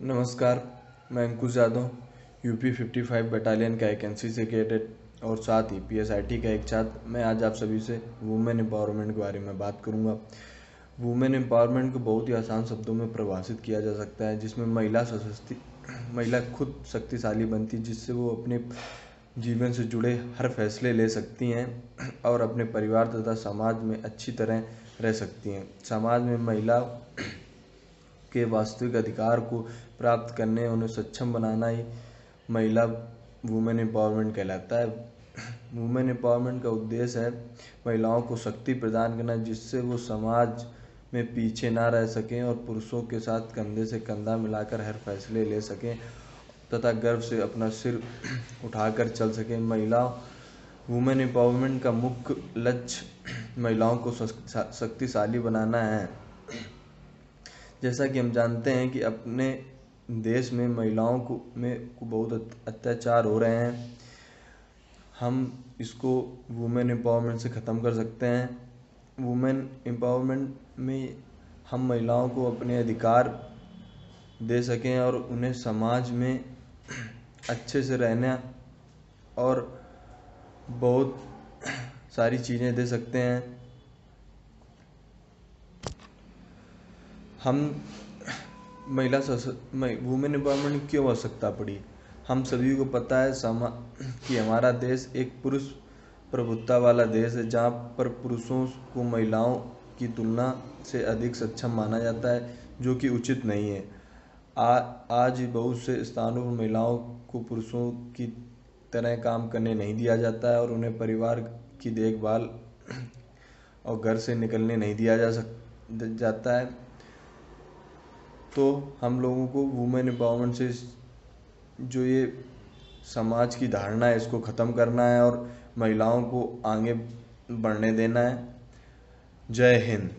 नमस्कार, मैं अंकुश Yadav UP 55 battalion का एक एनसीसी कैडेट और साथ ही पीएसआईटी का एक छात्र। मैं आज आप सभी से वुमेन एम्पावरमेंट के बारे में बात करूँगा। वुमेन एम्पावरमेंट को बहुत ही आसान शब्दों में परिभाषित किया जा सकता है, जिसमें महिला सशक्ति महिला खुद शक्तिशाली बनती, जिससे वो अपने जीवन से जुड़े हर फैसले ले सकती हैं और अपने परिवार तथा समाज में अच्छी तरह रह सकती हैं। समाज में महिला के वास्तविक अधिकार को प्राप्त करने, उन्हें सक्षम बनाना ही महिला वुमेन एम्पावरमेंट कहलाता है। वुमेन एम्पावरमेंट का उद्देश्य है महिलाओं को शक्ति प्रदान करना, जिससे वो समाज में पीछे ना रह सकें और पुरुषों के साथ कंधे से कंधा मिलाकर हर फैसले ले सकें तथा गर्व से अपना सिर उठाकर चल सकें। महिला वुमेन एम्पावरमेंट का मुख्य लक्ष्य महिलाओं को शक्तिशाली बनाना है। जैसा कि हम जानते हैं कि अपने देश में महिलाओं को, में को बहुत अत्याचार हो रहे हैं। हम इसको वुमेन एम्पावरमेंट से ख़त्म कर सकते हैं। वुमेन एम्पावरमेंट में हम महिलाओं को अपने अधिकार दे सकें और उन्हें समाज में अच्छे से रहना और बहुत सारी चीज़ें दे सकते हैं। हम महिला वुमेन एम्पावरमेंट क्यों आवश्यकता पड़ी? हम सभी को पता है समा कि हमारा देश एक पुरुष प्रभुत्ता वाला देश है जहाँ पर पुरुषों को महिलाओं की तुलना से अधिक सक्षम माना जाता है जो कि उचित नहीं है। आ, आज बहुत से स्थानों पर महिलाओं को पुरुषों की तरह काम करने नहीं दिया जाता है और उन्हें परिवार की देखभाल और घर से निकलने नहीं दिया जा सक जाता है। तो हम लोगों को वुमेन एम्पावरमेंट से जो ये समाज की धारणा है, इसको ख़त्म करना है और महिलाओं को आगे बढ़ने देना है। जय हिंद।